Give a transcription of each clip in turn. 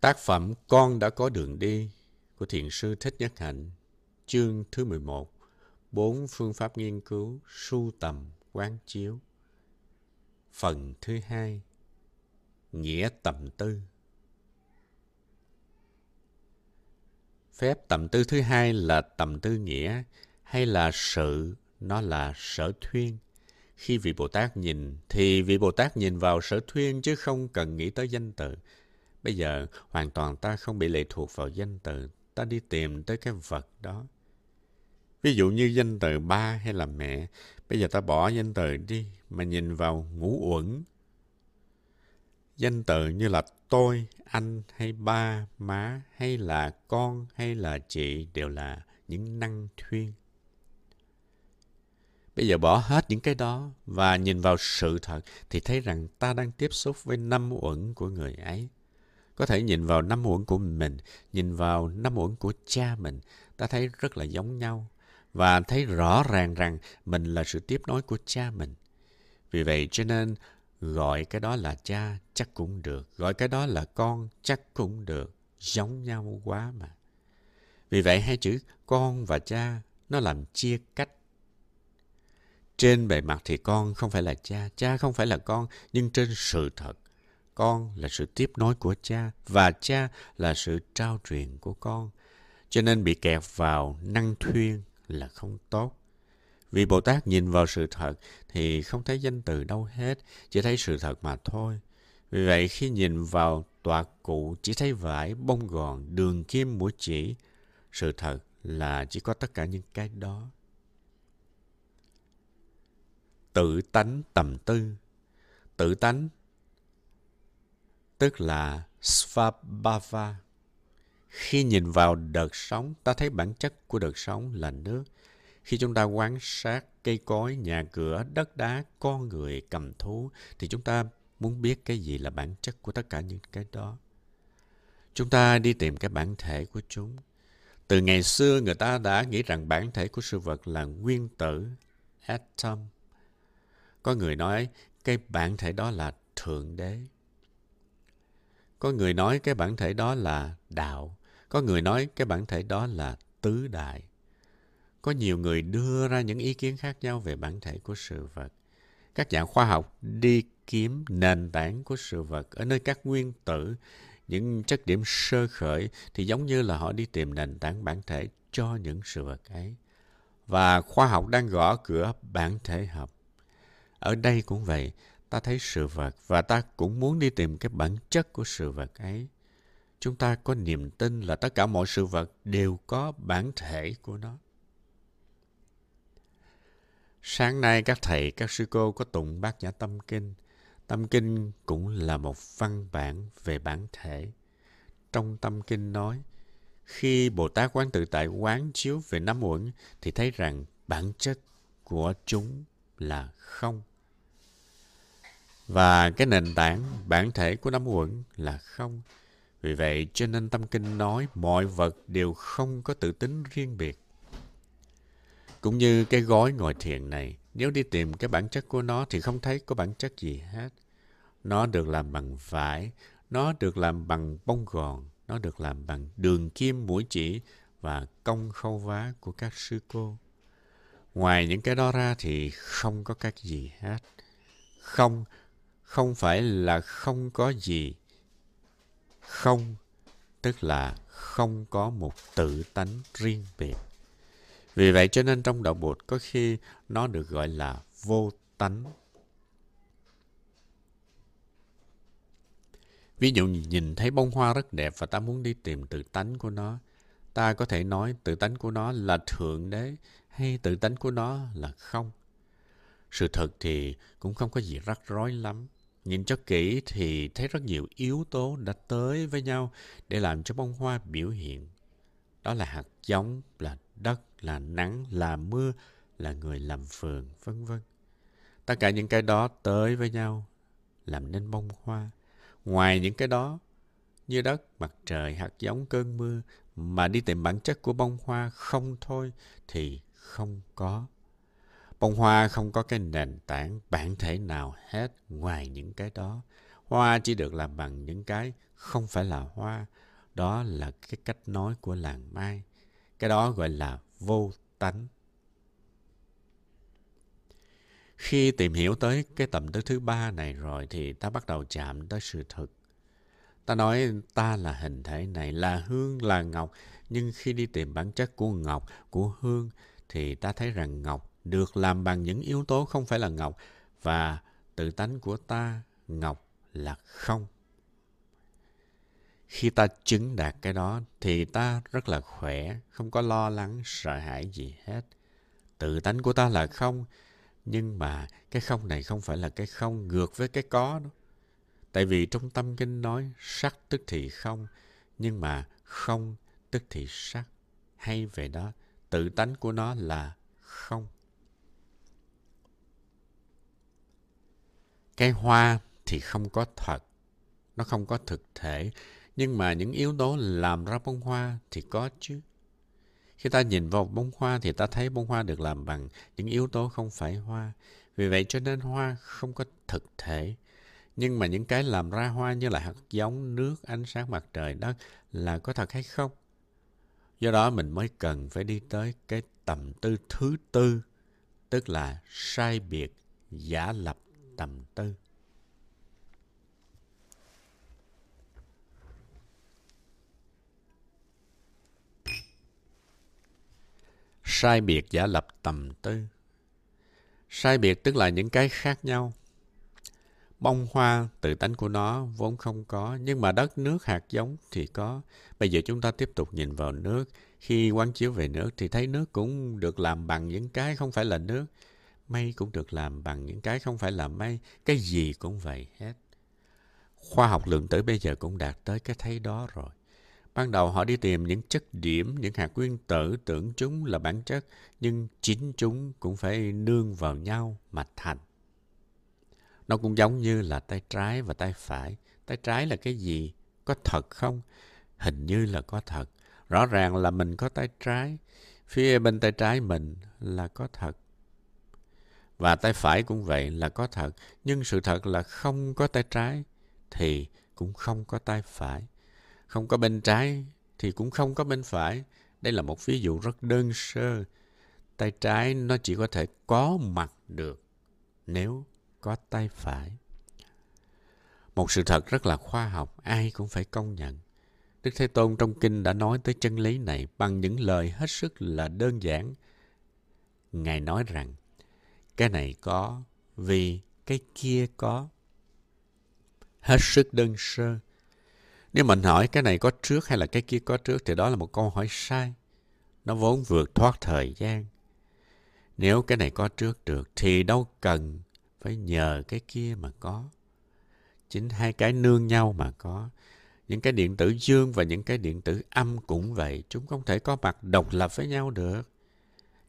Tác phẩm Con đã có đường đi của Thiền sư Thích Nhất Hạnh, chương thứ 11, bốn phương pháp nghiên cứu, sưu tầm, quán chiếu. Phần thứ hai, Nghĩa tầm tư. Phép tầm tư thứ hai là tầm tư nghĩa hay là sự, nó là sở thuyên. Khi vị Bồ Tát nhìn thì vị Bồ Tát nhìn vào sở thuyên chứ không cần nghĩ tới danh từ. Bây giờ hoàn toàn ta không bị lệ thuộc vào danh từ, ta đi tìm tới cái vật đó. Ví dụ như danh từ ba hay là mẹ, bây giờ ta bỏ danh từ đi mà nhìn vào ngũ uẩn. Danh từ như là tôi, anh hay ba, má hay là con hay là chị đều là những năng thuyên. Bây giờ bỏ hết những cái đó và nhìn vào sự thật thì thấy rằng ta đang tiếp xúc với năm uẩn của người ấy. Có thể nhìn vào năm uẩn của mình, nhìn vào năm uẩn của cha mình, ta thấy rất là giống nhau và thấy rõ ràng rằng mình là sự tiếp nối của cha mình. Vì vậy cho nên gọi cái đó là cha chắc cũng được, gọi cái đó là con chắc cũng được, giống nhau quá mà. Vì vậy hai chữ con và cha nó làm chia cách. Trên bề mặt thì con không phải là cha, cha không phải là con, nhưng trên sự thật, con là sự tiếp nối của cha và cha là sự trao truyền của con. Cho nên bị kẹt vào năng thuyên là không tốt. Vì Bồ Tát nhìn vào sự thật thì không thấy danh từ đâu hết, chỉ thấy sự thật mà thôi. Vì vậy khi nhìn vào tọa cụ chỉ thấy vải, bông gòn, đường kim, mũi chỉ, sự thật là chỉ có tất cả những cái đó. Tự tánh tầm tư Tự tánh tức là Svabhava. Khi nhìn vào đợt sống, ta thấy bản chất của đợt sống là nước. Khi chúng ta quan sát cây cối, nhà cửa, đất đá, con người, cầm thú, thì chúng ta muốn biết cái gì là bản chất của tất cả những cái đó. Chúng ta đi tìm cái bản thể của chúng. Từ ngày xưa người ta đã nghĩ rằng bản thể của sự vật là nguyên tử, atom. Có người nói cái bản thể đó là Thượng Đế. Có người nói cái bản thể đó là đạo. Có người nói cái bản thể đó là tứ đại. Có nhiều người đưa ra những ý kiến khác nhau về bản thể của sự vật. Các nhà khoa học đi kiếm nền tảng của sự vật ở nơi các nguyên tử, những chất điểm sơ khởi thì giống như là họ đi tìm nền tảng bản thể cho những sự vật ấy. Và khoa học đang gõ cửa bản thể học. Ở đây cũng vậy, ta thấy sự vật và ta cũng muốn đi tìm cái bản chất của sự vật ấy. Chúng ta có niềm tin là tất cả mọi sự vật đều có bản thể của nó. Sáng nay các thầy, các sư cô có tụng bát nhã tâm kinh. Tâm kinh cũng là một văn bản về bản thể. Trong tâm kinh nói, khi Bồ Tát quán tự tại quán chiếu về năm uẩn thì thấy rằng bản chất của chúng là không. Và cái nền tảng, bản thể của năm uẩn là không. Vì vậy cho nên tâm kinh nói mọi vật đều không có tự tính riêng biệt. Cũng như cái gói ngồi thiền này, nếu đi tìm cái bản chất của nó thì không thấy có bản chất gì hết. Nó được làm bằng vải, nó được làm bằng bông gòn, nó được làm bằng đường kim mũi chỉ và công khâu vá của các sư cô. Ngoài những cái đó ra thì không có các gì hết. Không, không phải là không có gì. Không, tức là không có một tự tánh riêng biệt. Vì vậy cho nên trong đạo Bụt có khi nó được gọi là vô tánh. Ví dụ nhìn thấy bông hoa rất đẹp và ta muốn đi tìm tự tánh của nó. Ta có thể nói tự tánh của nó là thượng đế hay tự tánh của nó là không. Sự thật thì cũng không có gì rắc rối lắm. Nhìn cho kỹ thì thấy rất nhiều yếu tố đã tới với nhau để làm cho bông hoa biểu hiện. Đó là hạt giống, là đất, là nắng, là mưa, là người làm vườn, vân vân. Tất cả những cái đó tới với nhau làm nên bông hoa. Ngoài những cái đó, như đất, mặt trời, hạt giống, cơn mưa, mà đi tìm bản chất của bông hoa không thôi thì không có. Bông hoa không có cái nền tảng bản thể nào hết ngoài những cái đó. Hoa chỉ được làm bằng những cái không phải là hoa. Đó là cái cách nói của làng Mai. Cái đó gọi là vô tánh. Khi tìm hiểu tới cái tầm tư thứ ba này rồi thì ta bắt đầu chạm tới sự thực. Ta nói ta là hình thể này, là hương, là ngọc. Nhưng khi đi tìm bản chất của ngọc, của hương thì ta thấy rằng ngọc được làm bằng những yếu tố không phải là ngọc và tự tánh của ta, ngọc là không. Khi ta chứng đạt cái đó thì ta rất là khỏe, không có lo lắng, sợ hãi gì hết. Tự tánh của ta là không, nhưng mà cái không này không phải là cái không ngược với cái có đó. Tại vì trong tâm kinh nói sắc tức thì không, nhưng mà không tức thì sắc. Hay về đó, tự tánh của nó là không. Cái hoa thì không có thật, nó không có thực thể, nhưng mà những yếu tố làm ra bông hoa thì có chứ. Khi ta nhìn vào bông hoa thì ta thấy bông hoa được làm bằng những yếu tố không phải hoa. Vì vậy cho nên hoa không có thực thể. Nhưng mà những cái làm ra hoa như là hạt giống, nước, ánh sáng mặt trời, đất là có thật hay không? Do đó mình mới cần phải đi tới cái tầm tư thứ tư, tức là sai biệt, giả lập tầm tư. sai biệt giả lập tầm tư. Sai biệt tức là những cái khác nhau. Bông hoa tự tánh của nó vốn không có, nhưng mà đất nước hạt giống thì có. Bây giờ chúng ta tiếp tục nhìn vào nước. Khi quán chiếu về nước thì thấy nước cũng được làm bằng những cái không phải là nước mây cũng được làm bằng những cái không phải là mây cái gì cũng vậy hết khoa học lượng tử bây giờ cũng đạt tới cái thấy đó rồi Ban đầu họ đi tìm những chất điểm, những hạt nguyên tử tưởng chúng là bản chất, nhưng chính chúng cũng phải nương vào nhau mà thành. Nó cũng giống như là tay trái và tay phải. Tay trái là cái gì? Có thật không? Hình như là có thật. Rõ ràng là mình có tay trái. Phía bên tay trái mình là có thật. Và tay phải cũng vậy là có thật. Nhưng sự thật là không có tay trái thì cũng không có tay phải không có bên trái thì cũng không có bên phải. Đây là một ví dụ rất đơn sơ. Tay trái nó chỉ có thể có mặt được nếu có tay phải. Một sự thật rất là khoa học, ai cũng phải công nhận. Đức Thế Tôn trong kinh đã nói tới chân lý này bằng những lời hết sức là đơn giản. Ngài nói rằng, cái này có vì cái kia có. Hết sức đơn sơ, nếu mình hỏi cái này có trước hay là cái kia có trước thì đó là một câu hỏi sai. Nó vốn vượt thoát thời gian. Nếu cái này có trước được thì đâu cần phải nhờ cái kia mà có. Chính hai cái nương nhau mà có. Những cái điện tử dương và những cái điện tử âm cũng vậy. Chúng không thể có mặt độc lập với nhau được.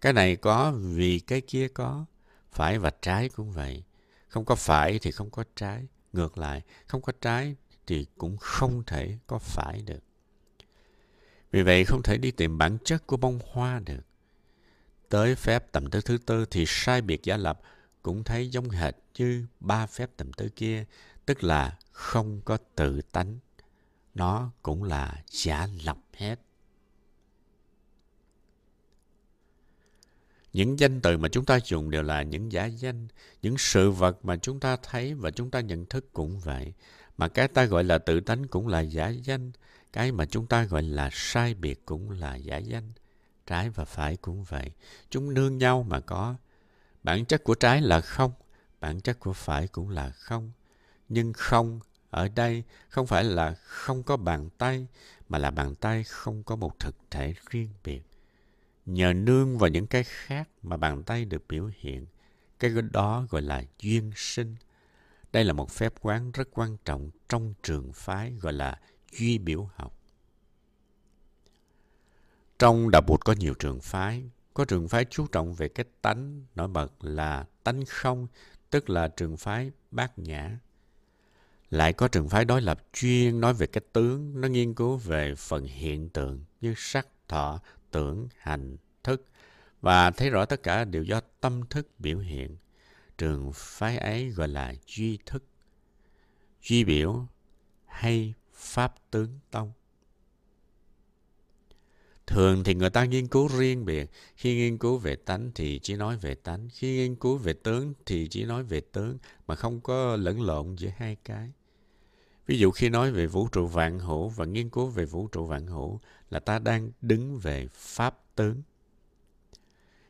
Cái này có vì cái kia có. Phải và trái cũng vậy. Không có phải thì không có trái. Ngược lại, không có trái thì cũng không thể có phải được. Vì vậy không thể đi tìm bản chất của bông hoa được. Tới phép tầm tư thứ tư thì sai biệt giả lập cũng thấy giống hệt như ba phép tầm tư kia, tức là không có tự tánh. Nó cũng là giả lập hết. Những danh từ mà chúng ta dùng đều là những giả danh, những sự vật mà chúng ta thấy và chúng ta nhận thức cũng vậy. Mà cái ta gọi là tự tánh cũng là giả danh. Cái mà chúng ta gọi là sai biệt cũng là giả danh. Trái và phải cũng vậy. Chúng nương nhau mà có. Bản chất của trái là không. Bản chất của phải cũng là không. Nhưng không ở đây không phải là không có bàn tay, mà là bàn tay không có một thực thể riêng biệt. Nhờ nương vào những cái khác mà bàn tay được biểu hiện. Cái đó gọi là duyên sinh đây là một phép quán rất quan trọng trong trường phái gọi là duy biểu học. Trong đạo Bụt có nhiều trường phái. Có trường phái chú trọng về cái tánh, nổi bật là tánh không, tức là trường phái bát nhã. Lại có trường phái đối lập chuyên nói về cái tướng, nó nghiên cứu về phần hiện tượng như sắc, thọ, tưởng, hành, thức và thấy rõ tất cả đều do tâm thức biểu hiện trường phái ấy gọi là duy thức. duy biểu hay pháp tướng tông. Thường thì người ta nghiên cứu riêng biệt. Khi nghiên cứu về tánh thì chỉ nói về tánh. Khi nghiên cứu về tướng thì chỉ nói về tướng mà không có lẫn lộn giữa hai cái. Ví dụ khi nói về vũ trụ vạn hữu và nghiên cứu về vũ trụ vạn hữu là ta đang đứng về pháp tướng.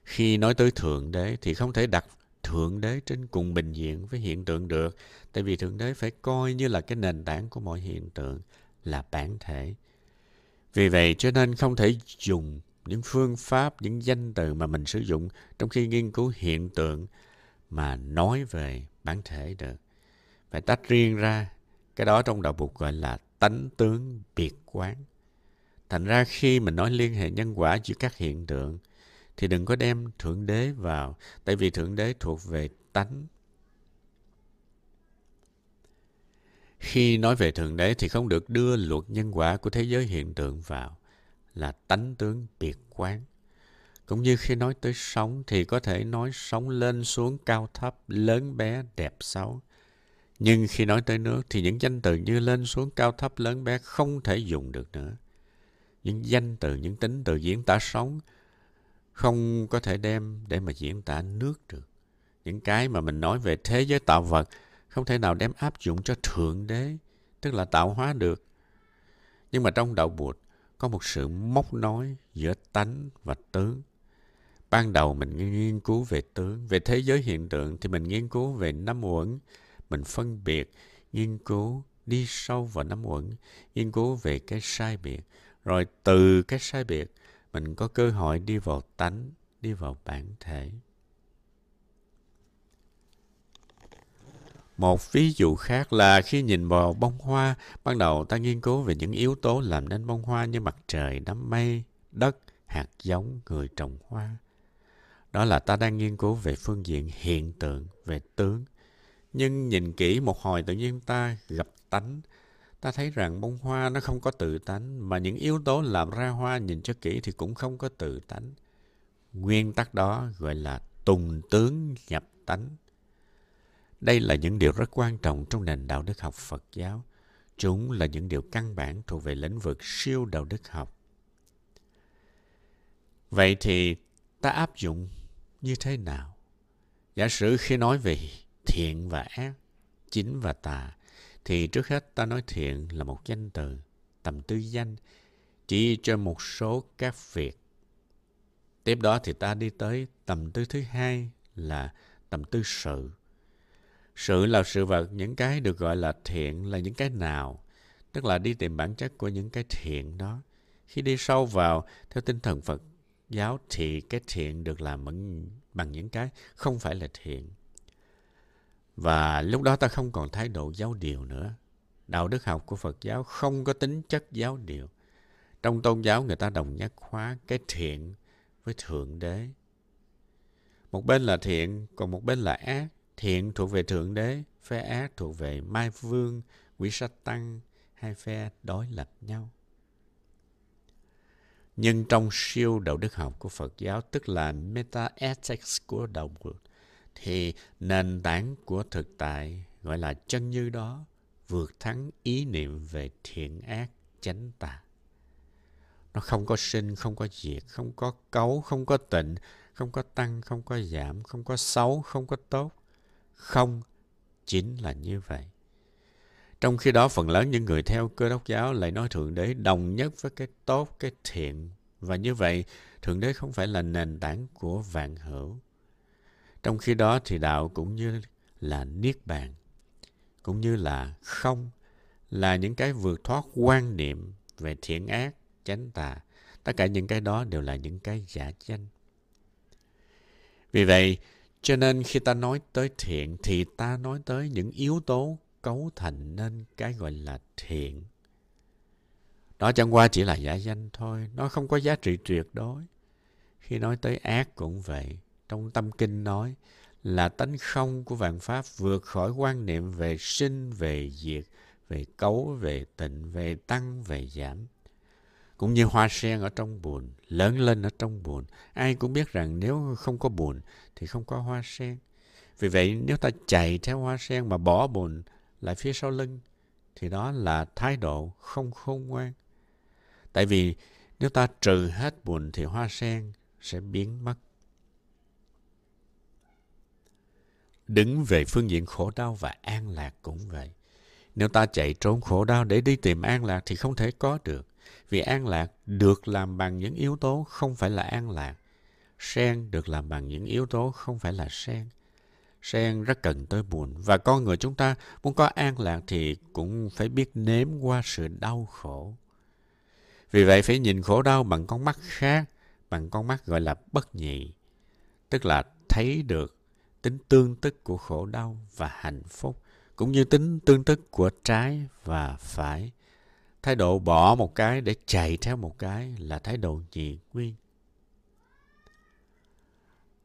Khi nói tới Thượng Đế thì không thể đặt Thượng Đế trên cùng bình diện với hiện tượng được. Tại vì Thượng Đế phải coi như là cái nền tảng của mọi hiện tượng, là bản thể. Vì vậy cho nên không thể dùng những phương pháp, những danh từ mà mình sử dụng trong khi nghiên cứu hiện tượng mà nói về bản thể được. Phải tách riêng ra. Cái đó trong đạo Bụt gọi là tánh tướng biệt quán. Thành ra khi mình nói liên hệ nhân quả giữa các hiện tượng thì đừng có đem Thượng Đế vào. Tại vì Thượng Đế thuộc về tánh. Khi nói về Thượng Đế thì không được đưa luật nhân quả của thế giới hiện tượng vào. Là tánh tướng biệt quán. Cũng như khi nói tới sống thì có thể nói sống lên xuống cao thấp, lớn bé, đẹp xấu. Nhưng khi nói tới nước thì những danh từ như lên xuống cao thấp lớn bé không thể dùng được nữa. Những danh từ, những tính từ diễn tả sống không có thể đem để mà diễn tả nước được. Những cái mà mình nói về thế giới tạo vật không thể nào đem áp dụng cho Thượng Đế, tức là tạo hóa được. Nhưng mà trong đạo Bụt có một sự móc nối giữa tánh và tướng. Ban đầu mình nghiên cứu về tướng, về thế giới hiện tượng thì mình nghiên cứu về năm uẩn, mình phân biệt, nghiên cứu, đi sâu vào năm uẩn, nghiên cứu về cái sai biệt. Rồi từ cái sai biệt, mình có cơ hội đi vào tánh, đi vào bản thể. Một ví dụ khác là khi nhìn vào bông hoa, ban đầu ta nghiên cứu về những yếu tố làm nên bông hoa như mặt trời, đám mây, đất, hạt giống, người trồng hoa. Đó là ta đang nghiên cứu về phương diện hiện tượng, về tướng. Nhưng nhìn kỹ một hồi tự nhiên ta gặp tánh, ta thấy rằng bông hoa nó không có tự tánh, mà những yếu tố làm ra hoa nhìn cho kỹ thì cũng không có tự tánh. Nguyên tắc đó gọi là tùng tướng nhập tánh. Đây là những điều rất quan trọng trong nền đạo đức học Phật giáo. Chúng là những điều căn bản thuộc về lĩnh vực siêu đạo đức học. Vậy thì ta áp dụng như thế nào? Giả sử khi nói về thiện và ác, chính và tà, thì trước hết ta nói thiện là một danh từ, tầm tư danh, chỉ cho một số các việc. Tiếp đó thì ta đi tới tầm tư thứ hai là tầm tư sự. Sự là sự vật, những cái được gọi là thiện là những cái nào, tức là đi tìm bản chất của những cái thiện đó. Khi đi sâu vào theo tinh thần Phật giáo thì cái thiện được làm bằng, những cái không phải là thiện. Và lúc đó ta không còn thái độ giáo điều nữa. Đạo đức học của Phật giáo không có tính chất giáo điều. Trong tôn giáo người ta đồng nhất hóa cái thiện với Thượng Đế. Một bên là thiện, còn một bên là ác. Thiện thuộc về Thượng Đế, phe ác thuộc về Mai Vương, Quỷ Sát Tăng, hai phe đối lập nhau. Nhưng trong siêu đạo đức học của Phật giáo, tức là Meta Ethics của đạo Phật, thì nền tảng của thực tại gọi là chân như đó vượt thắng ý niệm về thiện ác chánh tà. Nó không có sinh, không có diệt, không có cấu, không có tịnh, không có tăng, không có giảm, không có xấu, không có tốt. Không, chính là như vậy. Trong khi đó, phần lớn những người theo cơ đốc giáo lại nói Thượng Đế đồng nhất với cái tốt, cái thiện. Và như vậy, Thượng Đế không phải là nền tảng của vạn hữu. Trong khi đó thì đạo cũng như là niết bàn, cũng như là không, là những cái vượt thoát quan niệm về thiện ác, chánh tà. Tất cả những cái đó đều là những cái giả danh. Vì vậy, cho nên khi ta nói tới thiện thì ta nói tới những yếu tố cấu thành nên cái gọi là thiện. Đó chẳng qua chỉ là giả danh thôi, nó không có giá trị tuyệt đối. Khi nói tới ác cũng vậy, trong tâm kinh nói là tánh không của vạn pháp vượt khỏi quan niệm về sinh, về diệt, về cấu, về tịnh, về tăng, về giảm. Cũng như hoa sen ở trong bùn, lớn lên ở trong bùn. Ai cũng biết rằng nếu không có bùn thì không có hoa sen. Vì vậy nếu ta chạy theo hoa sen mà bỏ bùn lại phía sau lưng thì đó là thái độ không khôn ngoan. Tại vì nếu ta trừ hết buồn thì hoa sen sẽ biến mất. Đứng về phương diện khổ đau và an lạc cũng vậy. Nếu ta chạy trốn khổ đau để đi tìm an lạc thì không thể có được. Vì an lạc được làm bằng những yếu tố không phải là an lạc. Sen được làm bằng những yếu tố không phải là sen. Sen rất cần tới buồn. Và con người chúng ta muốn có an lạc thì cũng phải biết nếm qua sự đau khổ. Vì vậy phải nhìn khổ đau bằng con mắt khác, bằng con mắt gọi là bất nhị. Tức là thấy được tính tương tức của khổ đau và hạnh phúc, cũng như tính tương tức của trái và phải. Thái độ bỏ một cái để chạy theo một cái là thái độ nhị nguyên.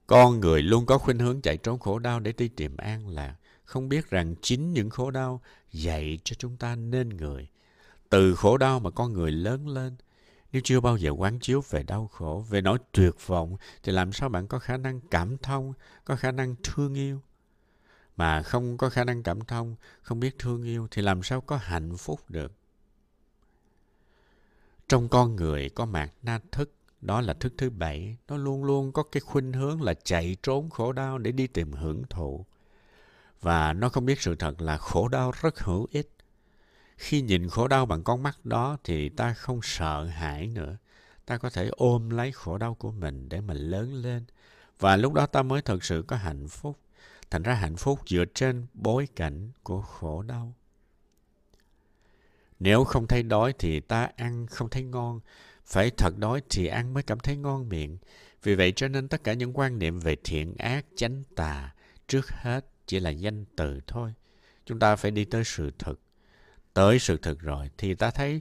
Con người luôn có khuynh hướng chạy trốn khổ đau để đi tìm an lạc, không biết rằng chính những khổ đau dạy cho chúng ta nên người. Từ khổ đau mà con người lớn lên, nếu chưa bao giờ quán chiếu về đau khổ, về nỗi tuyệt vọng, thì làm sao bạn có khả năng cảm thông, có khả năng thương yêu? Mà không có khả năng cảm thông, không biết thương yêu, thì làm sao có hạnh phúc được? Trong con người có mạt na thức, đó là thức thứ bảy. Nó luôn luôn có cái khuynh hướng là chạy trốn khổ đau để đi tìm hưởng thụ. Và nó không biết sự thật là khổ đau rất hữu ích. Khi nhìn khổ đau bằng con mắt đó thì ta không sợ hãi nữa. Ta có thể ôm lấy khổ đau của mình để mà lớn lên. Và lúc đó ta mới thật sự có hạnh phúc. Thành ra hạnh phúc dựa trên bối cảnh của khổ đau. Nếu không thấy đói thì ta ăn không thấy ngon. Phải thật đói thì ăn mới cảm thấy ngon miệng. Vì vậy cho nên tất cả những quan niệm về thiện ác, chánh tà, trước hết chỉ là danh từ thôi. Chúng ta phải đi tới sự thật Tới sự thực rồi thì ta thấy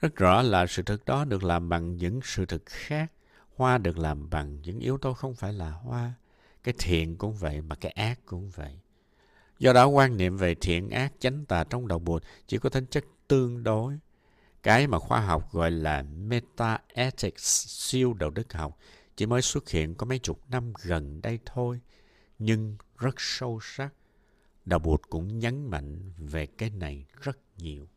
rất rõ là sự thực đó được làm bằng những sự thực khác. Hoa được làm bằng những yếu tố không phải là hoa. Cái thiện cũng vậy mà cái ác cũng vậy. Do đó quan niệm về thiện ác chánh tà trong đầu bụt chỉ có tính chất tương đối. Cái mà khoa học gọi là meta-ethics, siêu đạo đức học, chỉ mới xuất hiện có mấy chục năm gần đây thôi, nhưng rất sâu sắc. Đạo Bụt cũng nhấn mạnh về cái này rất nhiều.